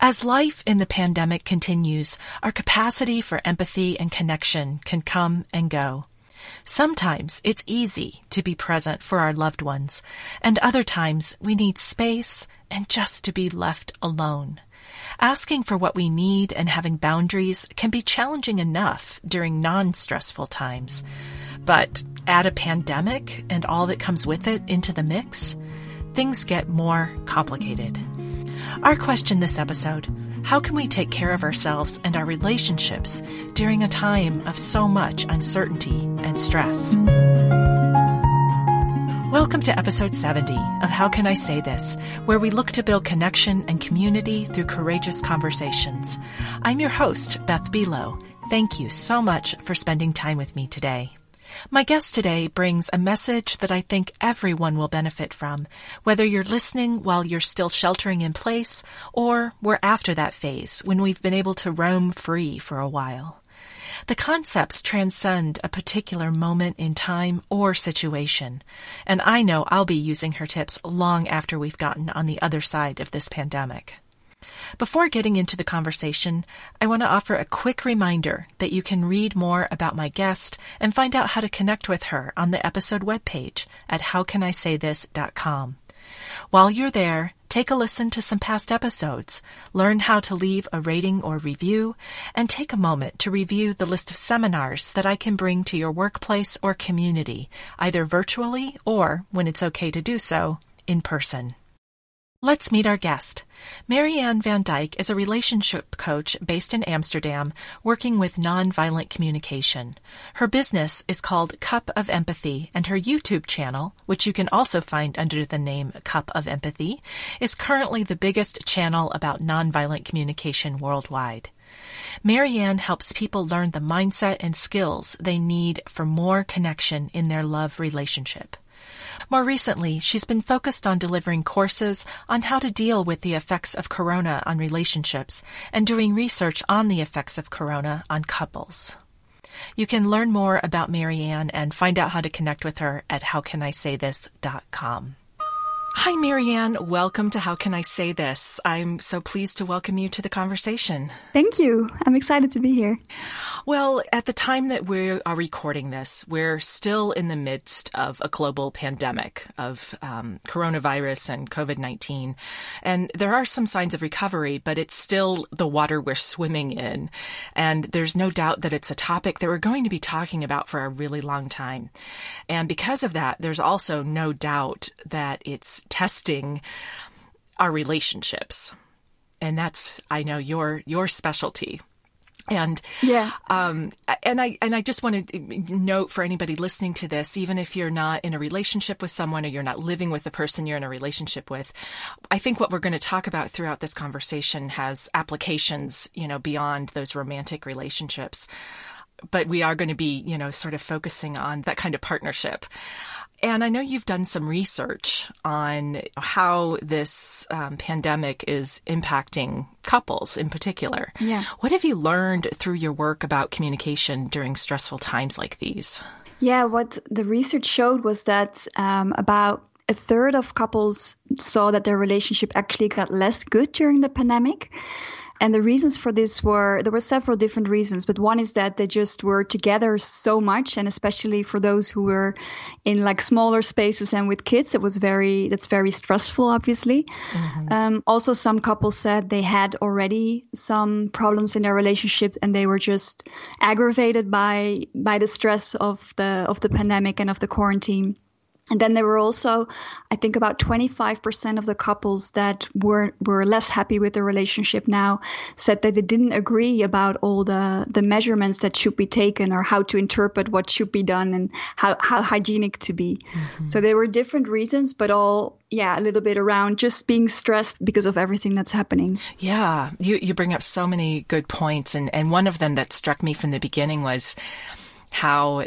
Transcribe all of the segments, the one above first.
As life in the pandemic continues, our capacity for empathy and connection can come and go. Sometimes it's easy to be present for our loved ones, and other times we need space and just to be left alone. Asking for what we need and having boundaries can be challenging enough during non stressful times. But add a pandemic and all that comes with it into the mix, things get more complicated. Our question this episode How can we take care of ourselves and our relationships during a time of so much uncertainty and stress? Welcome to episode 70 of How Can I Say This, where we look to build connection and community through courageous conversations. I'm your host, Beth Buelow. Thank you so much for spending time with me today. My guest today brings a message that I think everyone will benefit from, whether you're listening while you're still sheltering in place or we're after that phase when we've been able to roam free for a while. The concepts transcend a particular moment in time or situation, and I know I'll be using her tips long after we've gotten on the other side of this pandemic. Before getting into the conversation, I want to offer a quick reminder that you can read more about my guest and find out how to connect with her on the episode webpage at howcanisaythis.com. While you're there, take a listen to some past episodes, learn how to leave a rating or review, and take a moment to review the list of seminars that I can bring to your workplace or community, either virtually or, when it's okay to do so, in person. Let's meet our guest. Marianne Van Dyke is a relationship coach based in Amsterdam, working with nonviolent communication. Her business is called Cup of Empathy, and her YouTube channel, which you can also find under the name Cup of Empathy, is currently the biggest channel about nonviolent communication worldwide. Marianne helps people learn the mindset and skills they need for more connection in their love relationship. More recently, she's been focused on delivering courses on how to deal with the effects of corona on relationships and doing research on the effects of corona on couples. You can learn more about Marianne and find out how to connect with her at howcanisaythis.com. Hi, Marianne. Welcome to How Can I Say This? I'm so pleased to welcome you to the conversation. Thank you. I'm excited to be here. Well, at the time that we are recording this, we're still in the midst of a global pandemic of um, coronavirus and COVID 19. And there are some signs of recovery, but it's still the water we're swimming in. And there's no doubt that it's a topic that we're going to be talking about for a really long time. And because of that, there's also no doubt that it's testing our relationships. And that's, I know, your, your specialty. And yeah, um, and I and I just want to note for anybody listening to this, even if you're not in a relationship with someone or you're not living with the person you're in a relationship with, I think what we're going to talk about throughout this conversation has applications, you know, beyond those romantic relationships. But we are going to be, you know, sort of focusing on that kind of partnership. And I know you've done some research on how this um, pandemic is impacting couples in particular. Yeah. What have you learned through your work about communication during stressful times like these? Yeah, what the research showed was that um, about a third of couples saw that their relationship actually got less good during the pandemic. And the reasons for this were there were several different reasons, but one is that they just were together so much, and especially for those who were in like smaller spaces and with kids, it was very that's very stressful, obviously. Mm-hmm. Um, also, some couples said they had already some problems in their relationship, and they were just aggravated by by the stress of the of the pandemic and of the quarantine. And then there were also, I think, about 25% of the couples that were were less happy with the relationship now said that they didn't agree about all the the measurements that should be taken or how to interpret what should be done and how how hygienic to be. Mm-hmm. So there were different reasons, but all yeah, a little bit around just being stressed because of everything that's happening. Yeah, you you bring up so many good points, and and one of them that struck me from the beginning was how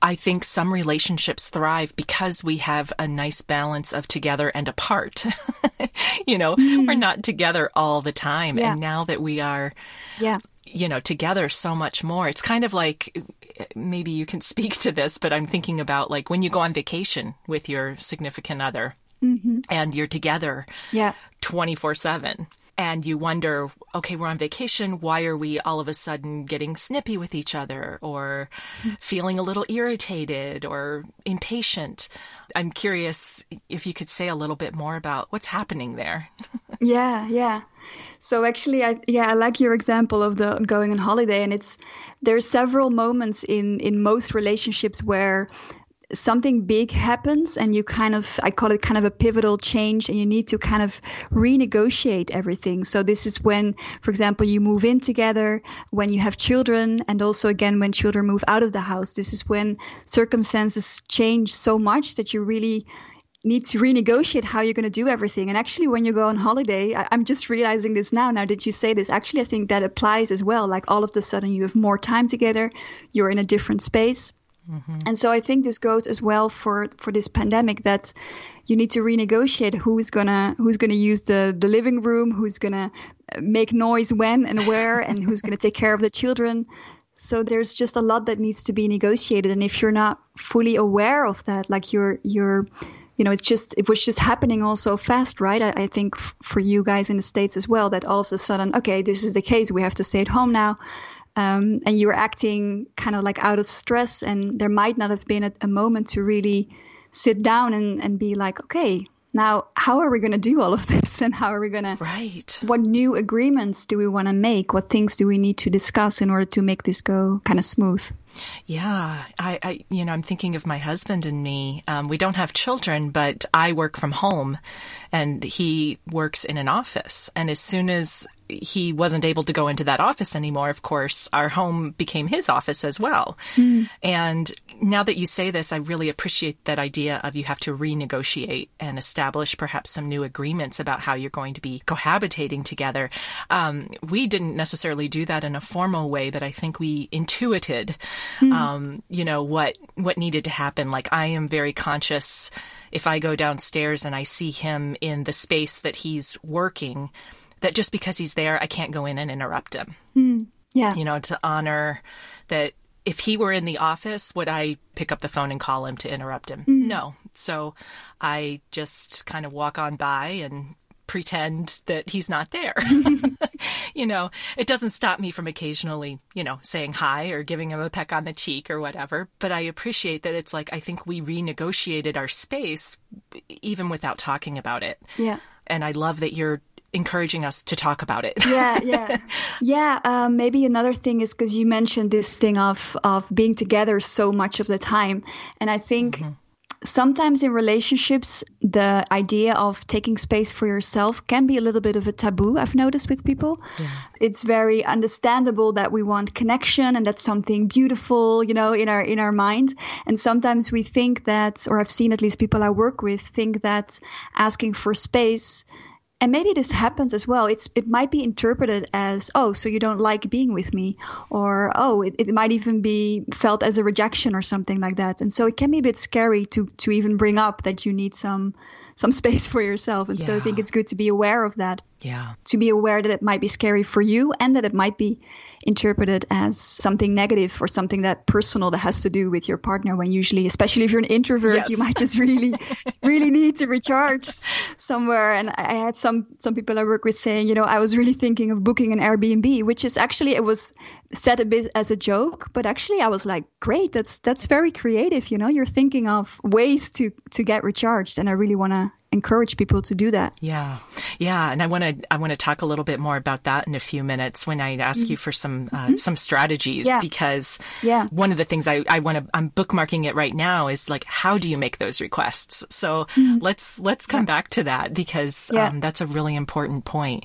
I think some relationships thrive because we have a nice balance of together and apart. you know, mm. we're not together all the time. Yeah. And now that we are, yeah. you know, together so much more, it's kind of like maybe you can speak to this, but I'm thinking about like when you go on vacation with your significant other mm-hmm. and you're together yeah. 24 7 and you wonder, okay, we're on vacation. Why are we all of a sudden getting snippy with each other or feeling a little irritated or impatient? I'm curious if you could say a little bit more about what's happening there. yeah, yeah. So actually, I yeah, I like your example of the going on holiday, and it's there are several moments in in most relationships where something big happens and you kind of i call it kind of a pivotal change and you need to kind of renegotiate everything so this is when for example you move in together when you have children and also again when children move out of the house this is when circumstances change so much that you really need to renegotiate how you're going to do everything. And actually, when you go on holiday, I, am just realizing this now. Now that you say this, actually, I think that applies as well. Like all of a sudden, you have more time together, you're in a different space. Mm-hmm. And so I think this goes as well for, for this pandemic that you need to renegotiate who's gonna who's gonna use the, the living room, who's gonna make noise when and where, and who's gonna take care of the children. So there's just a lot that needs to be negotiated, and if you're not fully aware of that, like you're you're you know, it's just it was just happening all so fast, right? I, I think f- for you guys in the states as well, that all of a sudden, okay, this is the case. We have to stay at home now. Um, and you're acting kind of like out of stress, and there might not have been a, a moment to really sit down and, and be like, okay, now, how are we going to do all of this and how are we going to Right. What new agreements do we want to make? What things do we need to discuss in order to make this go kind of smooth? Yeah, I, I you know, I'm thinking of my husband and me. Um, we don't have children, but I work from home and he works in an office. And as soon as he wasn't able to go into that office anymore, of course, our home became his office as well. Mm. And now that you say this, I really appreciate that idea of you have to renegotiate and establish perhaps some new agreements about how you're going to be cohabitating together. Um, we didn't necessarily do that in a formal way, but I think we intuited, mm. um, you know, what, what needed to happen. Like I am very conscious if I go downstairs and I see him in the space that he's working, that just because he's there, I can't go in and interrupt him. Mm, yeah. You know, to honor that if he were in the office, would I pick up the phone and call him to interrupt him? Mm. No. So I just kind of walk on by and pretend that he's not there. you know, it doesn't stop me from occasionally, you know, saying hi or giving him a peck on the cheek or whatever. But I appreciate that it's like, I think we renegotiated our space even without talking about it. Yeah. And I love that you're encouraging us to talk about it. yeah, yeah, yeah. Um, maybe another thing is because you mentioned this thing of of being together so much of the time, and I think. Mm-hmm. Sometimes in relationships, the idea of taking space for yourself can be a little bit of a taboo, I've noticed with people. Yeah. It's very understandable that we want connection and that's something beautiful, you know, in our in our mind. And sometimes we think that, or I've seen at least people I work with think that asking for space and maybe this happens as well. It's it might be interpreted as oh so you don't like being with me or oh it, it might even be felt as a rejection or something like that. And so it can be a bit scary to to even bring up that you need some some space for yourself. And yeah. so i think it's good to be aware of that yeah. To be aware that it might be scary for you and that it might be interpreted as something negative or something that personal that has to do with your partner when usually especially if you're an introvert yes. you might just really really need to recharge somewhere. And i had some some people i work with saying you know i was really thinking of booking an airbnb which is actually it was said a bit as a joke but actually i was like great that's that's very creative. You know you're thinking of ways to to get recharged and i really want to encourage people to do that. Yeah. Yeah. And I want to, I want to talk a little bit more about that in a few minutes when I ask mm-hmm. you for some, uh, mm-hmm. some strategies yeah. because yeah. one of the things I, I want to, I'm bookmarking it right now is like, how do you make those requests? So mm-hmm. let's, let's come yeah. back to that because um, that's a really important point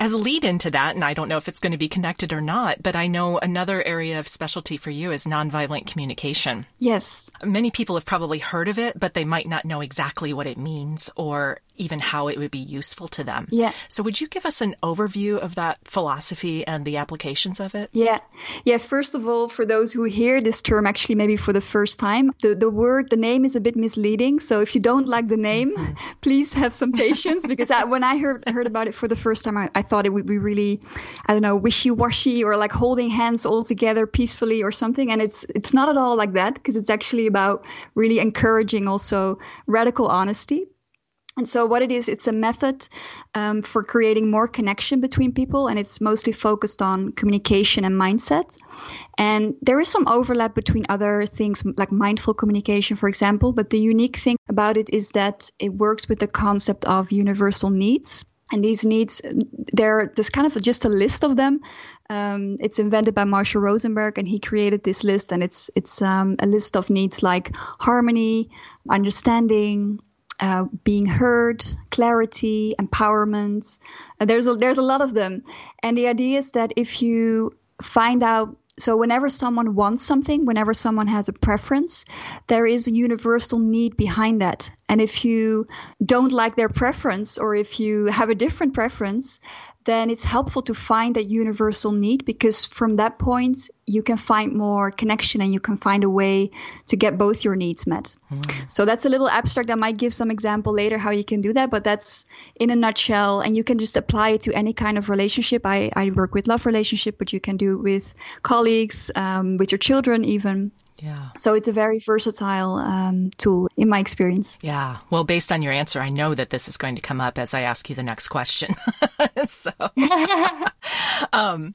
as a lead into that, and I don't know if it's going to be connected or not, but I know another area of specialty for you is nonviolent communication. Yes. Many people have probably heard of it, but they might not know exactly what it means or even how it would be useful to them. Yeah. So would you give us an overview of that philosophy and the applications of it? Yeah. Yeah. First of all, for those who hear this term actually maybe for the first time, the, the word, the name is a bit misleading. So if you don't like the name, mm-hmm. please have some patience because I, when I heard, heard about it for the first time, I, I thought it would be really, I don't know, wishy-washy or like holding hands all together peacefully or something. And it's, it's not at all like that because it's actually about really encouraging also radical honesty And so, what it is, it's a method um, for creating more connection between people, and it's mostly focused on communication and mindset. And there is some overlap between other things like mindful communication, for example. But the unique thing about it is that it works with the concept of universal needs. And these needs, there, there's kind of just a list of them. Um, it's invented by Marshall Rosenberg, and he created this list. And it's it's um, a list of needs like harmony, understanding, uh, being heard, clarity, empowerment. Uh, there's a, there's a lot of them, and the idea is that if you find out so whenever someone wants something, whenever someone has a preference, there is a universal need behind that. And if you don't like their preference or if you have a different preference, then it's helpful to find that universal need because from that point you can find more connection and you can find a way to get both your needs met. Mm. So that's a little abstract. I might give some example later how you can do that, but that's in a nutshell. And you can just apply it to any kind of relationship. I, I work with love relationship, but you can do it with colleagues, um, with your children even. Yeah. So it's a very versatile um, tool in my experience. Yeah. Well, based on your answer, I know that this is going to come up as I ask you the next question. so, um,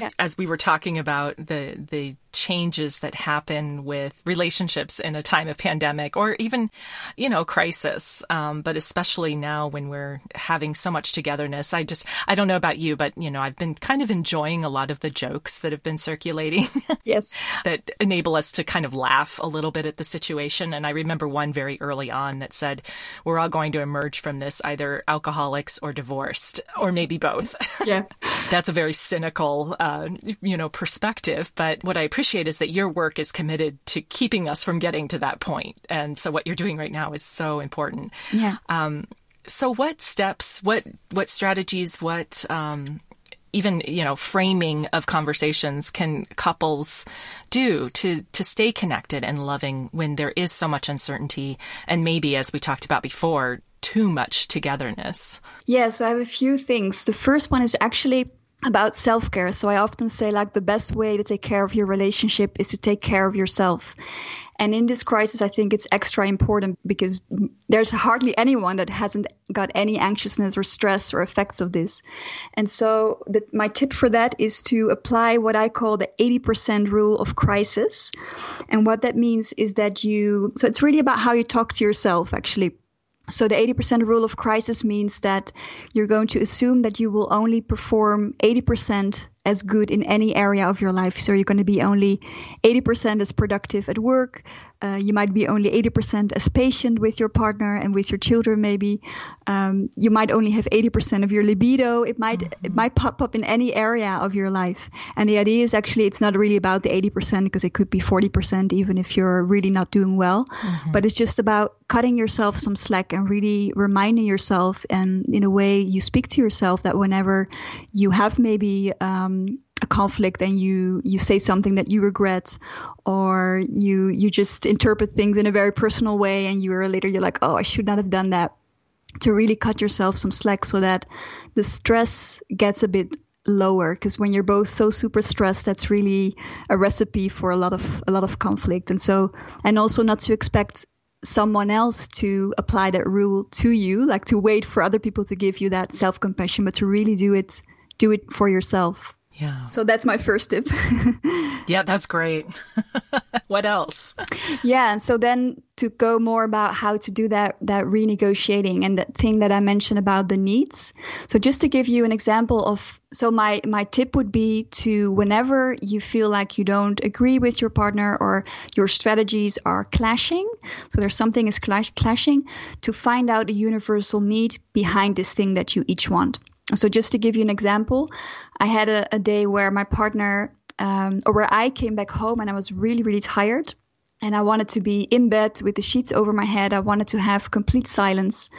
yeah. as we were talking about the the changes that happen with relationships in a time of pandemic or even, you know, crisis. Um, but especially now when we're having so much togetherness, I just, I don't know about you, but, you know, I've been kind of enjoying a lot of the jokes that have been circulating. Yes. that enable us to kind of laugh a little bit at the situation. And I remember one very early on that said, we're all going to emerge from this either alcoholics or divorced, or maybe both. Yeah. That's a very cynical, uh, you know, perspective. But what I appreciate appreciate is that your work is committed to keeping us from getting to that point. And so what you're doing right now is so important. Yeah. Um, so what steps, what, what strategies, what, um, even you know framing of conversations can couples do to to stay connected and loving when there is so much uncertainty and maybe as we talked about before too much togetherness yeah so i have a few things the first one is actually about self care. So I often say, like, the best way to take care of your relationship is to take care of yourself. And in this crisis, I think it's extra important because there's hardly anyone that hasn't got any anxiousness or stress or effects of this. And so, the, my tip for that is to apply what I call the 80% rule of crisis. And what that means is that you, so it's really about how you talk to yourself, actually. So the 80% rule of crisis means that you're going to assume that you will only perform 80% as good in any area of your life. So you're going to be only 80% as productive at work. Uh, you might be only 80% as patient with your partner and with your children. Maybe um, you might only have 80% of your libido. It might mm-hmm. it might pop up in any area of your life. And the idea is actually it's not really about the 80% because it could be 40% even if you're really not doing well. Mm-hmm. But it's just about cutting yourself some slack and really reminding yourself and in a way you speak to yourself that whenever you have maybe um, Um, a conflict and you you say something that you regret or you you just interpret things in a very personal way and you're later you're like oh i should not have done that. To really cut yourself some slack so that the stress gets a bit lower because when you're both so super stressed that's really a recipe for a lot of a lot of conflict. And so and also not to expect someone else to apply that rule to you like to wait for other people to give you that self-compassion but to really do it do it for yourself yeah. So that's my first tip. yeah, that's great. what else? Yeah, so then to go more about how to do that that renegotiating and that thing that I mentioned about the needs. So just to give you an example of so my my tip would be to whenever you feel like you don't agree with your partner or your strategies are clashing, so there's something is clash, clashing, to find out the universal need behind this thing that you each want. So, just to give you an example, I had a, a day where my partner, um, or where I came back home and I was really, really tired. And I wanted to be in bed with the sheets over my head. I wanted to have complete silence.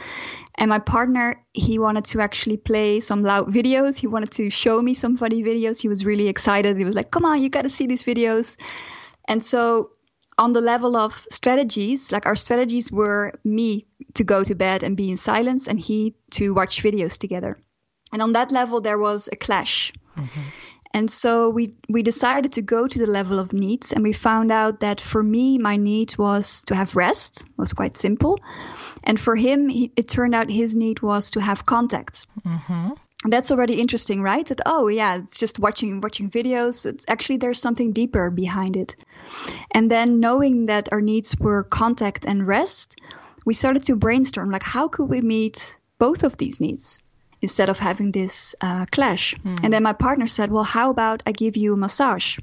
And my partner, he wanted to actually play some loud videos. He wanted to show me some funny videos. He was really excited. He was like, come on, you got to see these videos. And so, on the level of strategies, like our strategies were me to go to bed and be in silence, and he to watch videos together. And on that level, there was a clash. Mm-hmm. And so we we decided to go to the level of needs, and we found out that for me, my need was to have rest. Was quite simple, And for him, he, it turned out his need was to have contact. Mm-hmm. That's already interesting, right? That oh yeah, it's just watching watching videos. It's actually there's something deeper behind it. And then knowing that our needs were contact and rest, we started to brainstorm like how could we meet both of these needs instead of having this uh, clash. Mm. And then my partner said, well, how about I give you a massage?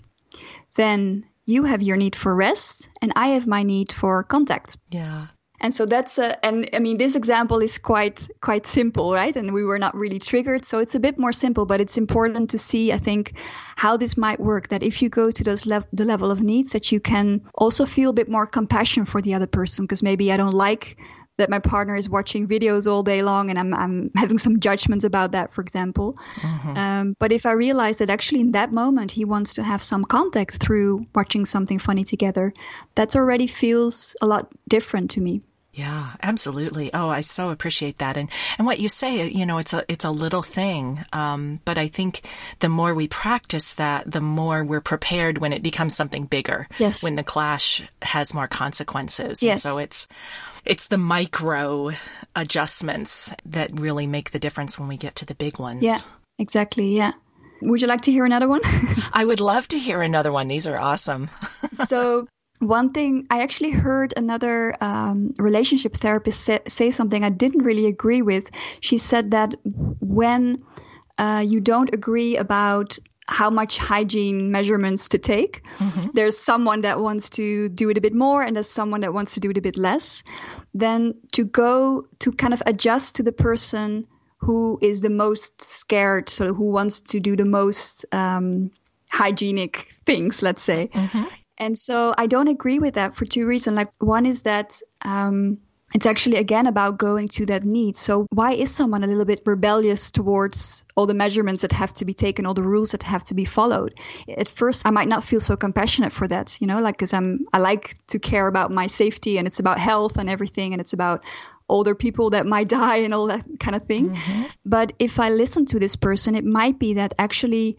Then you have your need for rest and I have my need for contact. Yeah. And so that's a, and I mean this example is quite quite simple, right? And we were not really triggered, so it's a bit more simple. But it's important to see, I think, how this might work. That if you go to those lev- the level of needs, that you can also feel a bit more compassion for the other person, because maybe I don't like that my partner is watching videos all day long and I'm, I'm having some judgments about that, for example. Mm-hmm. Um, but if I realize that actually in that moment he wants to have some context through watching something funny together, that's already feels a lot different to me. Yeah, absolutely. Oh, I so appreciate that. And and what you say, you know, it's a it's a little thing, um, but I think the more we practice that, the more we're prepared when it becomes something bigger. Yes. When the clash has more consequences. Yes. And so it's it's the micro adjustments that really make the difference when we get to the big ones. Yeah. Exactly. Yeah. Would you like to hear another one? I would love to hear another one. These are awesome. so one thing I actually heard another um, relationship therapist say, say, something I didn't really agree with. She said that when uh, you don't agree about how much hygiene measurements to take, mm-hmm. there's someone that wants to do it a bit more, and there's someone that wants to do it a bit less. Then to go to kind of adjust to the person who is the most scared, so who wants to do the most um, hygienic things, let's say. Mm-hmm. And so I don't agree with that for two reasons. Like one is that um, it's actually again about going to that need. So why is someone a little bit rebellious towards all the measurements that have to be taken, all the rules that have to be followed? At first, I might not feel so compassionate for that, you know, like because I'm I like to care about my safety and it's about health and everything and it's about older people that might die and all that kind of thing. Mm-hmm. But if I listen to this person, it might be that actually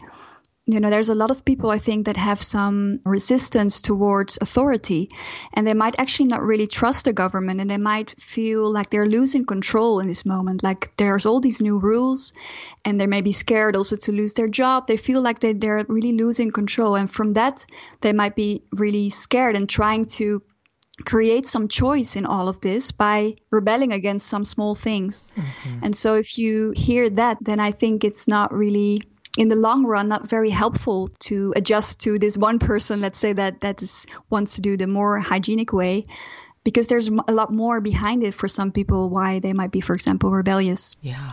you know there's a lot of people i think that have some resistance towards authority and they might actually not really trust the government and they might feel like they're losing control in this moment like there's all these new rules and they may be scared also to lose their job they feel like they, they're really losing control and from that they might be really scared and trying to create some choice in all of this by rebelling against some small things. Mm-hmm. And so if you hear that, then I think it's not really in the long run not very helpful to adjust to this one person let's say that that is, wants to do the more hygienic way because there's a lot more behind it for some people why they might be for example rebellious. Yeah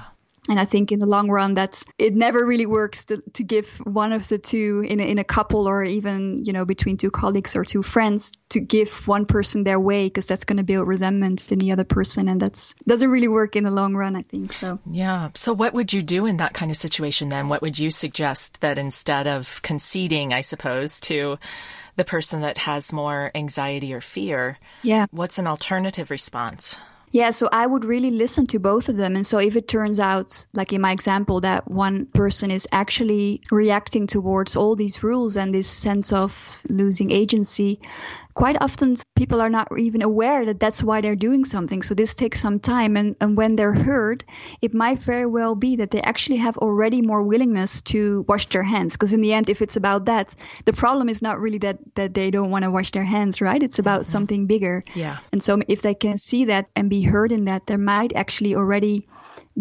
and I think in the long run, that's it never really works to, to give one of the two in a, in a couple or even you know between two colleagues or two friends to give one person their way because that's going to build resentment in the other person, and that's doesn't really work in the long run. I think so. Yeah. So what would you do in that kind of situation then? What would you suggest that instead of conceding, I suppose, to the person that has more anxiety or fear, yeah, what's an alternative response? Yeah, so I would really listen to both of them. And so if it turns out, like in my example, that one person is actually reacting towards all these rules and this sense of losing agency, quite often people are not even aware that that's why they're doing something. So this takes some time. And, and when they're heard, it might very well be that they actually have already more willingness to wash their hands. Because in the end, if it's about that, the problem is not really that, that they don't want to wash their hands, right? It's about mm-hmm. something bigger. Yeah. And so if they can see that and be heard in that, there might actually already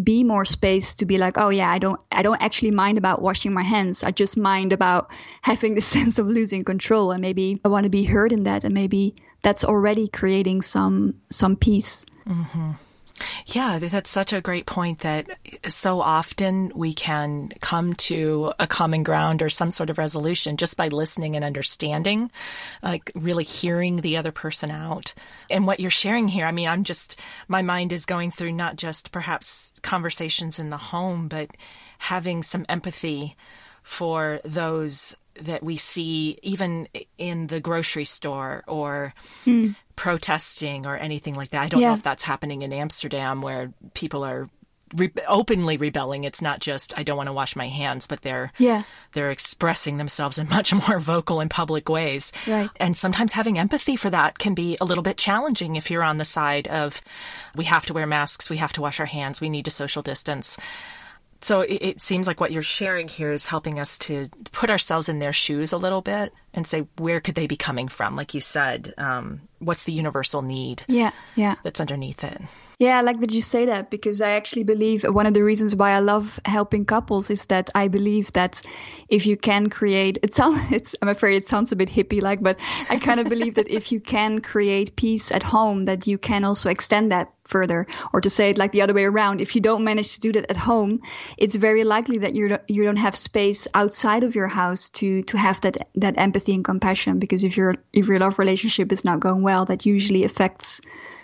be more space to be like oh yeah i don't i don't actually mind about washing my hands. I just mind about having the sense of losing control. And maybe i want to be heard in that. And maybe that's already creating some some peace. Mm-hmm. Yeah, that's such a great point that so often we can come to a common ground or some sort of resolution just by listening and understanding, like really hearing the other person out. And what you're sharing here, I mean, I'm just, my mind is going through not just perhaps conversations in the home, but having some empathy for those that we see even in the grocery store or mm. Protesting or anything like that. I don't yeah. know if that's happening in Amsterdam where people are re- openly rebelling. It's not just I don't want to wash my hands, but they're yeah they're expressing themselves in much more vocal and public ways. Right. And sometimes having empathy for that can be a little bit challenging if you're on the side of we have to wear masks, we have to wash our hands, we need to social distance. So it, it seems like what you're sharing here is helping us to put ourselves in their shoes a little bit and say where could they be coming from? Like you said, um, what's the universal need? Yeah, yeah. That's underneath it. Yeah, I like that you say that because I actually believe one of the reasons why I love helping couples is that I believe that if you can create it sounds it's I'm afraid it sounds a bit hippie like, but I kind of believe that if you can create peace at home, that you can also extend that further. Or to say it like the other way around, if you don't manage to do that at home, it's very likely that you you don't have space outside of your house to to have that that empathy and compassion. Because if your if your love relationship is not going well, that usually affects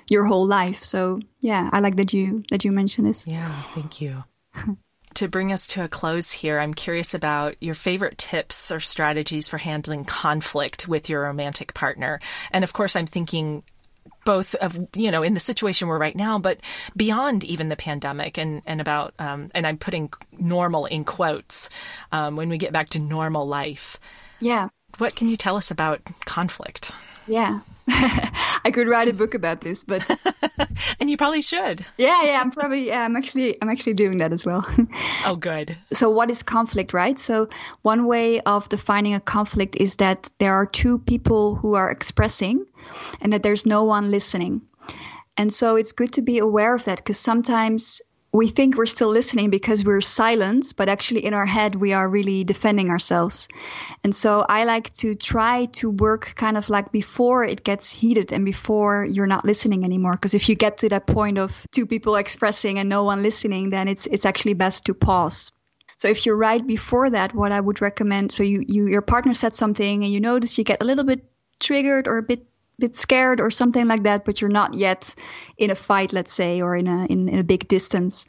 your whole life. So yeah, I like that you that you mentioned this. Yeah, thank you. to bring us to a close here, I'm curious about your favorite tips or strategies for handling conflict with your romantic partner. And of course, I'm thinking both of you know in the situation we're right now, but beyond even the pandemic, and and about um, and I'm putting normal in quotes um, when we get back to normal life. Yeah. What can you tell us about conflict? Yeah. I could write a book about this, but and you probably should. Yeah, yeah, I'm probably yeah, I'm actually I'm actually doing that as well. oh, good. So what is conflict, right? So one way of defining a conflict is that there are two people who are expressing and that there's no one listening. And so it's good to be aware of that because sometimes we think we're still listening because we're silent, but actually in our head we are really defending ourselves. And so I like to try to work kind of like before it gets heated and before you're not listening anymore. Because if you get to that point of two people expressing and no one listening, then it's it's actually best to pause. So if you're right before that, what I would recommend, so you, you your partner said something and you notice you get a little bit triggered or a bit bit scared or something like that, but you're not yet in a fight, let's say, or in a in, in a big distance.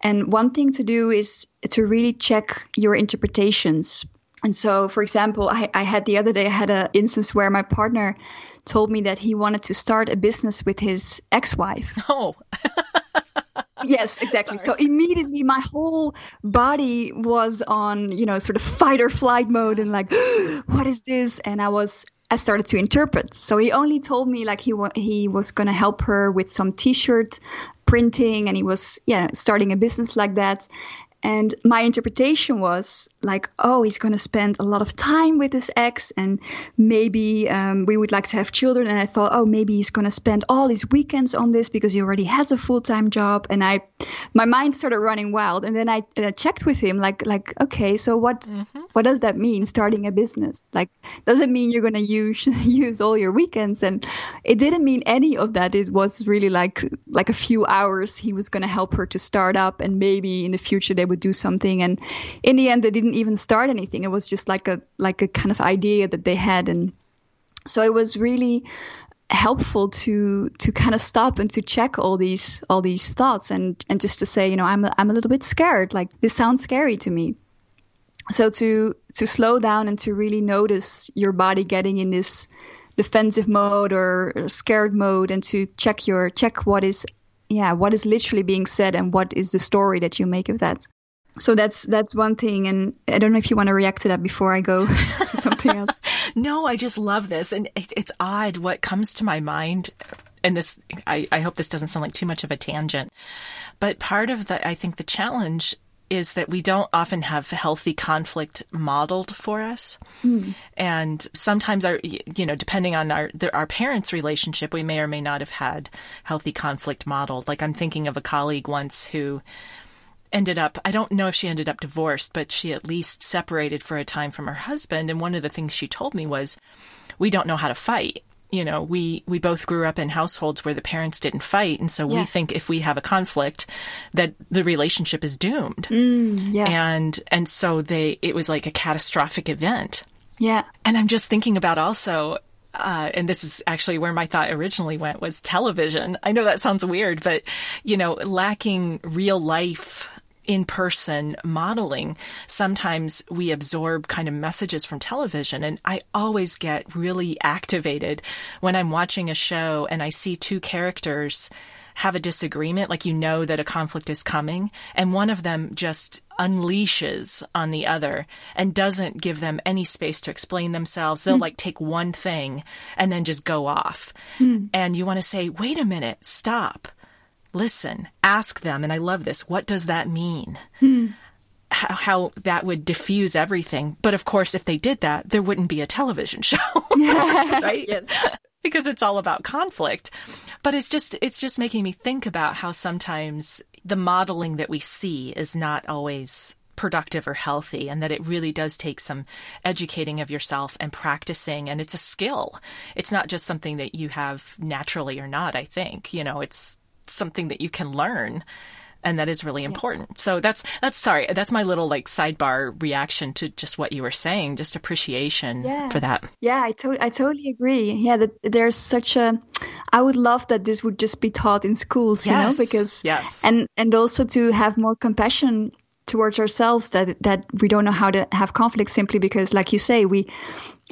And one thing to do is to really check your interpretations. And so, for example, I, I had the other day I had an instance where my partner told me that he wanted to start a business with his ex-wife. Oh. yes, exactly. Sorry. So immediately my whole body was on, you know, sort of fight or flight mode and like, what is this? And I was I started to interpret. So he only told me like he wa- he was to help her with some t-shirt printing and he was yeah starting a business like that and my interpretation was like, oh, he's going to spend a lot of time with his ex, and maybe um, we would like to have children. And I thought, oh, maybe he's going to spend all his weekends on this because he already has a full time job. And I, my mind started running wild. And then I, checked with him, like, like, okay, so what, mm-hmm. what does that mean? Starting a business, like, does it mean you're going to use use all your weekends? And it didn't mean any of that. It was really like like a few hours. He was going to help her to start up, and maybe in the future they would do something. And in the end they didn't even start anything. It was just like a like a kind of idea that they had. And so it was really helpful to to kind of stop and to check all these all these thoughts and and just to say you know I'm a, I'm a little bit scared. Like this sounds scary to me. So to to slow down and to really notice your body getting in this defensive mode or scared mode and to check your check what is yeah what is literally being said and what is the story that you make of that so that's that's one thing and i don't know if you want to react to that before i go to something else no i just love this and it, it's odd what comes to my mind and this I, I hope this doesn't sound like too much of a tangent but part of the i think the challenge is that we don't often have healthy conflict modeled for us. Mm. And sometimes our, you know, depending on our, our parents' relationship, we may or may not have had healthy conflict modeled. Like I'm thinking of a colleague once who ended up, I don't know if she ended up divorced, but she at least separated for a time from her husband. And one of the things she told me was, we don't know how to fight. You know, we, we both grew up in households where the parents didn't fight. And so yeah. we think if we have a conflict that the relationship is doomed. Mm, yeah. And, and so they, it was like a catastrophic event. Yeah. And I'm just thinking about also uh, and this is actually where my thought originally went was television. I know that sounds weird, but you know, lacking real life in person modeling, sometimes we absorb kind of messages from television. And I always get really activated when I'm watching a show and I see two characters have a disagreement, like you know that a conflict is coming, and one of them just unleashes on the other and doesn't give them any space to explain themselves. They'll mm. like take one thing and then just go off. Mm. And you want to say, wait a minute, stop, listen, ask them. And I love this. What does that mean? Mm. How, how, that would diffuse everything. But of course, if they did that, there wouldn't be a television show. right? Yes. because it's all about conflict. But it's just, it's just making me think about how sometimes the modeling that we see is not always productive or healthy and that it really does take some educating of yourself and practicing and it's a skill. It's not just something that you have naturally or not, I think. You know, it's something that you can learn and that is really important. Yeah. So that's that's sorry, that's my little like sidebar reaction to just what you were saying, just appreciation yeah. for that. Yeah, I to- I totally agree. Yeah, that there's such a I would love that this would just be taught in schools, yes. you know, because yes. and and also to have more compassion towards ourselves that that we don't know how to have conflict simply because like you say we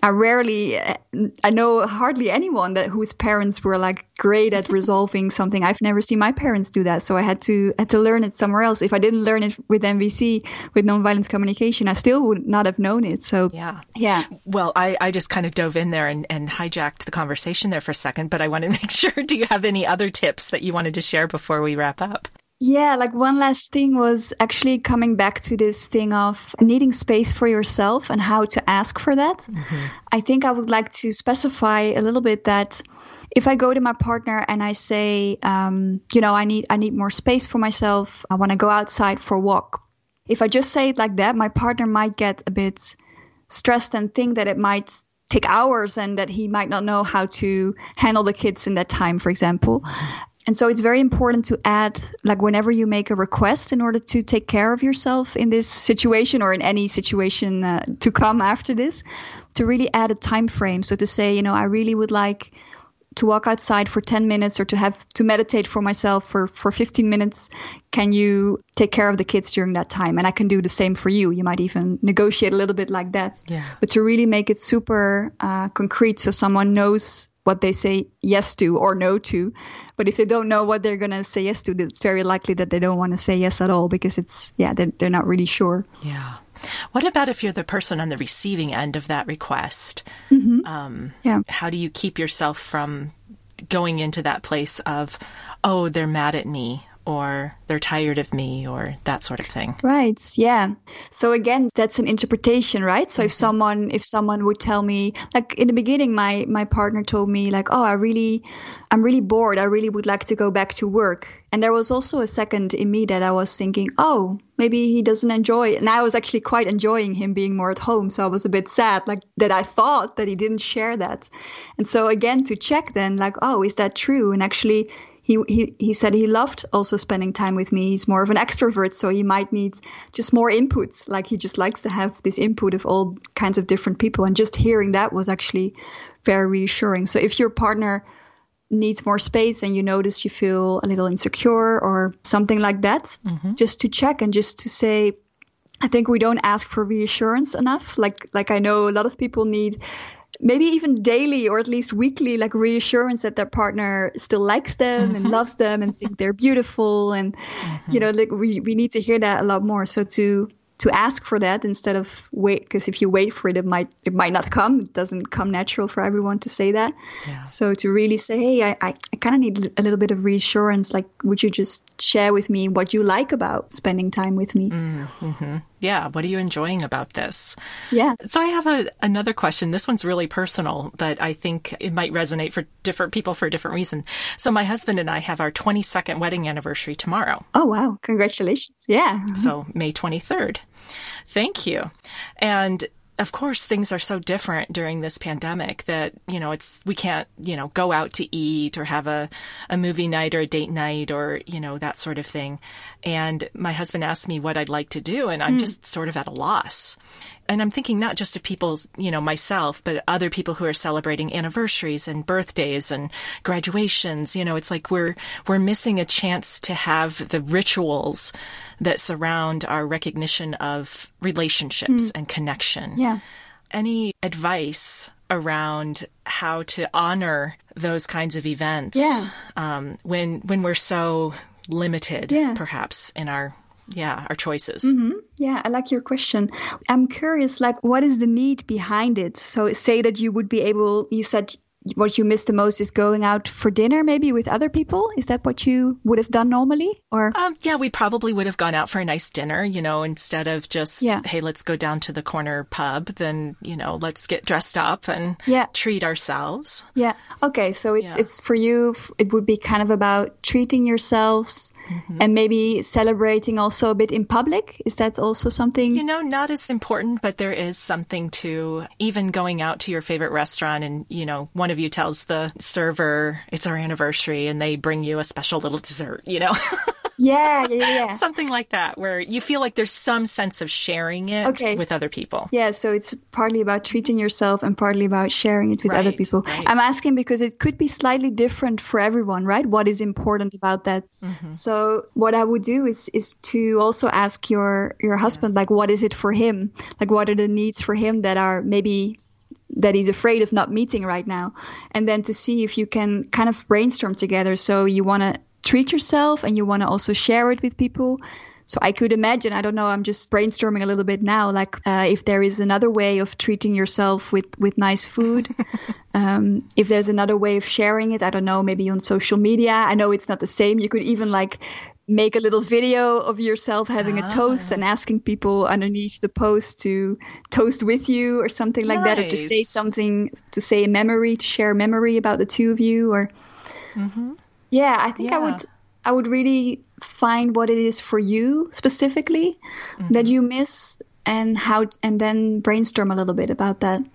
I rarely, I know hardly anyone that whose parents were like great at resolving something. I've never seen my parents do that, so I had to had to learn it somewhere else. If I didn't learn it with NVC, with nonviolence communication, I still would not have known it. So yeah, yeah. Well, I, I just kind of dove in there and, and hijacked the conversation there for a second, but I want to make sure. Do you have any other tips that you wanted to share before we wrap up? Yeah, like one last thing was actually coming back to this thing of needing space for yourself and how to ask for that. Mm-hmm. I think I would like to specify a little bit that if I go to my partner and I say, um, you know, I need I need more space for myself. I want to go outside for a walk. If I just say it like that, my partner might get a bit stressed and think that it might take hours and that he might not know how to handle the kids in that time, for example. And so it's very important to add, like, whenever you make a request in order to take care of yourself in this situation or in any situation uh, to come after this, to really add a time frame. So to say, you know, I really would like to walk outside for 10 minutes or to have to meditate for myself for, for 15 minutes. Can you take care of the kids during that time? And I can do the same for you. You might even negotiate a little bit like that. Yeah. But to really make it super uh, concrete so someone knows what they say yes to or no to. But if they don't know what they're going to say yes to, it's very likely that they don't want to say yes at all because it's, yeah, they're, they're not really sure. Yeah. What about if you're the person on the receiving end of that request? Mm-hmm. Um, yeah. How do you keep yourself from going into that place of, oh, they're mad at me or they're tired of me or that sort of thing. Right. Yeah. So again, that's an interpretation, right? So mm-hmm. if someone if someone would tell me like in the beginning my my partner told me like, "Oh, I really I'm really bored. I really would like to go back to work." And there was also a second in me that I was thinking, "Oh, maybe he doesn't enjoy." It. And I was actually quite enjoying him being more at home, so I was a bit sad like that I thought that he didn't share that. And so again to check then like, "Oh, is that true?" And actually he, he, he said he loved also spending time with me. He's more of an extrovert, so he might need just more input. Like he just likes to have this input of all kinds of different people. And just hearing that was actually very reassuring. So if your partner needs more space and you notice you feel a little insecure or something like that, mm-hmm. just to check and just to say, I think we don't ask for reassurance enough. Like like I know a lot of people need maybe even daily or at least weekly like reassurance that their partner still likes them mm-hmm. and loves them and think they're beautiful and mm-hmm. you know like we, we need to hear that a lot more so to to ask for that instead of wait because if you wait for it it might it might not come it doesn't come natural for everyone to say that yeah. so to really say hey i, I, I kind of need a little bit of reassurance like would you just share with me what you like about spending time with me mm-hmm. Yeah what are you enjoying about this? Yeah. So i have a, another question. This one's really personal but i think it might resonate for different people for a different reason. So my husband and i have our 22nd wedding anniversary tomorrow. Oh wow. Congratulations. Yeah. So may 23rd Thank you. And of course things are so different during this pandemic that you know it's we can't you know go out to eat or have a, a movie night or a date night or you know that sort of thing and my husband asked me what i'd like to do and i'm mm. just sort of at a loss and I'm thinking not just of people, you know, myself, but other people who are celebrating anniversaries and birthdays and graduations. You know, it's like we're we're missing a chance to have the rituals that surround our recognition of relationships mm. and connection. Yeah. Any advice around how to honor those kinds of events. Yeah. Um, when when we're so limited, Yeah. perhaps in our yeah our choices. Yeah, I like your question. I'm curious, like, what is the need behind it? So, say that you would be able, you said what you miss the most is going out for dinner, maybe with other people. Is that what you would have done normally? Or, Um, yeah, we probably would have gone out for a nice dinner, you know, instead of just, Yeah. hey, let's go down to the corner pub. Then, you know, let's get dressed up and Yeah. treat ourselves. yeah. Okay, so it's Yeah. it's for you. It would be kind of about treating yourselves Mm-hmm. and maybe celebrating also a bit in public. Is that also something? You know, not as important, but there is something to even going out to your favorite restaurant and, you know, one of you tells the server it's our anniversary and they bring you a special little dessert, you know, yeah, yeah, yeah, yeah. something like that where you feel like there's some sense of sharing it Okay. with other people. Yeah, so it's partly about treating yourself and partly about sharing it with other people. right. I'm asking because it could be slightly different for everyone, right? What is important about that? Mm-hmm. So what I would do is is to also ask your your husband like what is it for him? Like what are the needs for him that are maybe that he's afraid of not meeting right now. And then to see if you can kind of brainstorm together. So you want to treat yourself and you want to also share it with people. So i could imagine i don't know i'm just brainstorming a little bit now like uh, if there is another way of treating yourself with with nice food. Um, if there's another way of sharing it i don't know maybe on social media. I know it's not the same. You could even like make a little video of yourself having a ah. toast and asking people underneath the post to toast with you or something like that or to say something to say a memory to share a memory about the two of you or mm-hmm. yeah i think i would i would really find what it is for you specifically that mm-hmm. you miss and how and then brainstorm a little bit about that.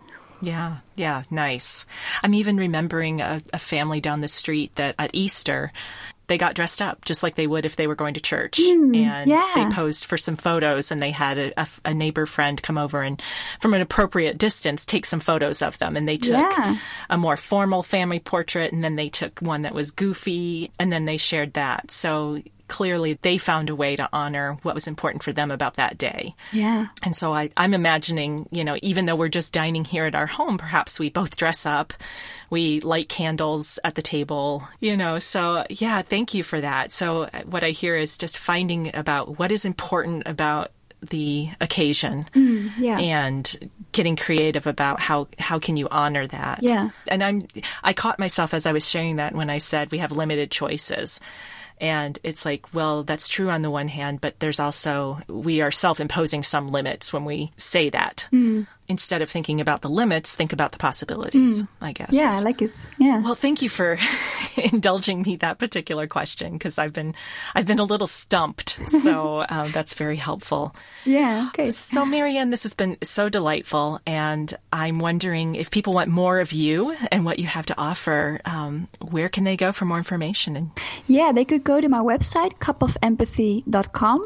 Yeah, yeah, nice. I'm even remembering a, a family down the street that at Easter, they got dressed up just like they would if they were going to church. Hmm, and yeah. they posed for some photos and they had a, a, a neighbor friend come over and from an appropriate distance take some photos of them. And they took Yeah. a more formal family portrait and then they took one that was goofy and then they shared that. So clearly they found a way to honor what was important for them about that day. yeah And so I, I'm imagining, you know, even though we're just dining here at our home, perhaps we both dress up, we light candles at the table, you know. So, yeah, thank you for that. So, uh, what I hear is just finding about what is important about the occasion yeah and getting creative about how how can you honor that Yeah. and i'm i caught myself as i was sharing that when i said we have limited choices and it's like well that's true on the one hand but there's also we are self-imposing some limits when we say that Hmm. Instead of thinking about the limits think about the possibilities i guess yeah i like it yeah well, thank you for indulging me that particular question because I've been I've been a little stumped, so um, that's very helpful. yeah okay So, Marianne, this has been so delightful, and I'm wondering if people want more of you and what you have to offer. Um, where can they go for more information? And Yeah, they could go to my website, cupofempathy.com.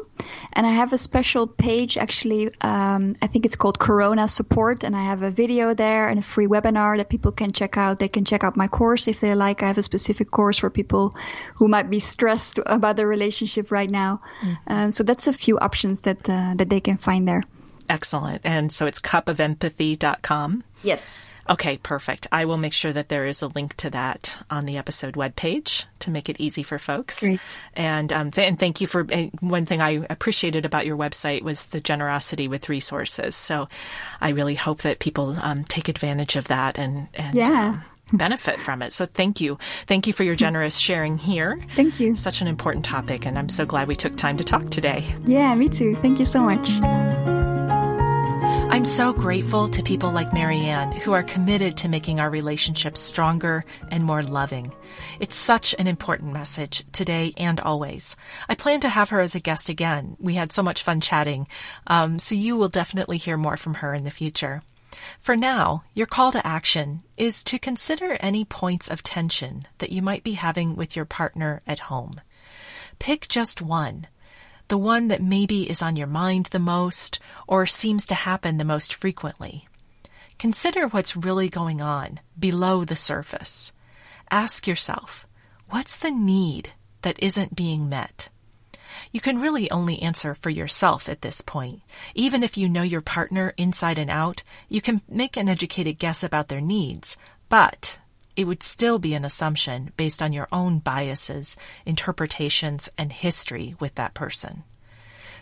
And I have a special page, actually, um, I think it's called Corona Support. And I have a video there and a free webinar that people can check out. They can check out my course if they like. I have a specific course for people who might be stressed about their relationship right now. Um, so that's a few options that, uh, that they can find there. excellent. And so it's cupofempathy.com. Yes. Okay, perfect. I will make sure that there is a link to that on the episode webpage to make it easy for folks. Great. And um, th- and thank you for uh, one thing I appreciated about your website was the generosity with resources. So I really hope that people um, take advantage of that and and Yeah. um, benefit from it. So thank you, thank you for your generous sharing here. Thank you. Such an important topic, and I'm so glad we took time to talk today. Yeah, me too. Thank you so much. I'm so grateful to people like Marianne who are committed to making our relationships stronger and more loving. It's such an important message today and always. I plan to have her as a guest again. We had so much fun chatting, um, so you will definitely hear more from her in the future. For now, your call to action is to consider any points of tension that you might be having with your partner at home. Pick just one the one that maybe is on your mind the most or seems to happen the most frequently. Consider what's really going on below the surface. Ask yourself, what's the need that isn't being met? You can really only answer for yourself at this point. Even if you know your partner inside and out, you can make an educated guess about their needs, but it would still be an assumption based on your own biases, interpretations, and history with that person.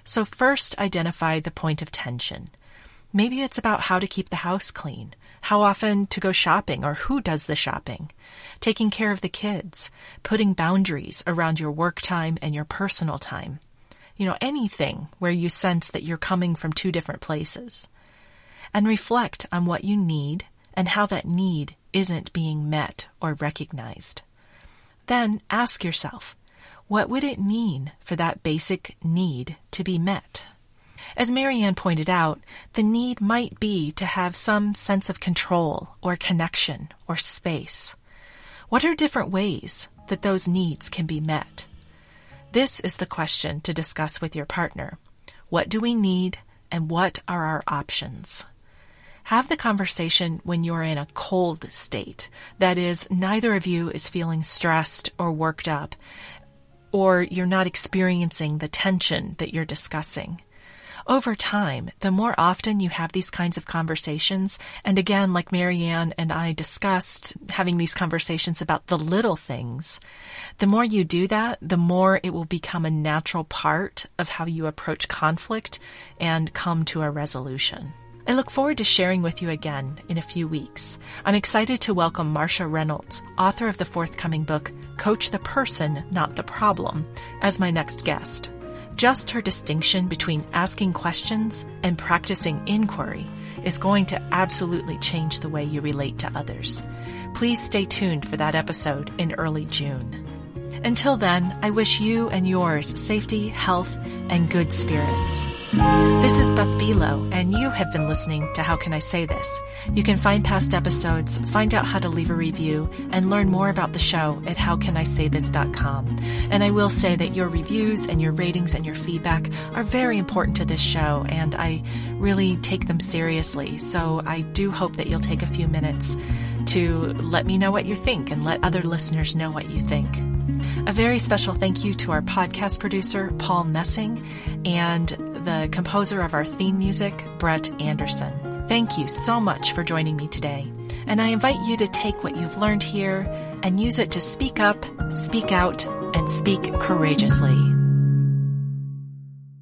So first identify the point of tension. Maybe it's about how to keep the house clean, how often to go shopping or who does the shopping, taking care of the kids, putting boundaries around your work time and your personal time. You know, anything where you sense that you're coming from two different places. And reflect on what you need and how that need isn't being met or recognized. Then ask yourself, what would it mean for that basic need to be met? As Marianne pointed out, the need might be to have some sense of control or connection or space. What are different ways that those needs can be met? This is the question to discuss with your partner. What do we need and what are our options? Have the conversation when you're in a cold state. That is, neither of you is feeling stressed or worked up, or you're not experiencing the tension that you're discussing. Over time, the more often you have these kinds of conversations, and again, like Marianne and I discussed, having these conversations about the little things, the more you do that, the more it will become a natural part of how you approach conflict and come to a resolution. I look forward to sharing with you again in a few weeks. I'm excited to welcome Marcia Reynolds, author of the forthcoming book, Coach the Person, Not the Problem, as my next guest. Just her distinction between asking questions and practicing inquiry is going to absolutely change the way you relate to others. Please stay tuned for that episode in early June. Until then, I wish you and yours safety, health, and good spirits. This is Beth Buelow, and you have been listening to How Can I Say This? You can find past episodes, find out how to leave a review, and learn more about the show at howcanisaythis.com. And I will say that your reviews and your ratings and your feedback are very important to this show, and I really take them seriously. So I do hope that you'll take a few minutes to let me know what you think and let other listeners know what you think. A very special thank you to our podcast producer, Paul Messing, and the composer of our theme music, Brett Anderson. Thank you so much for joining me today. And I invite you to take what you've learned here and use it to speak up, speak out, and speak courageously.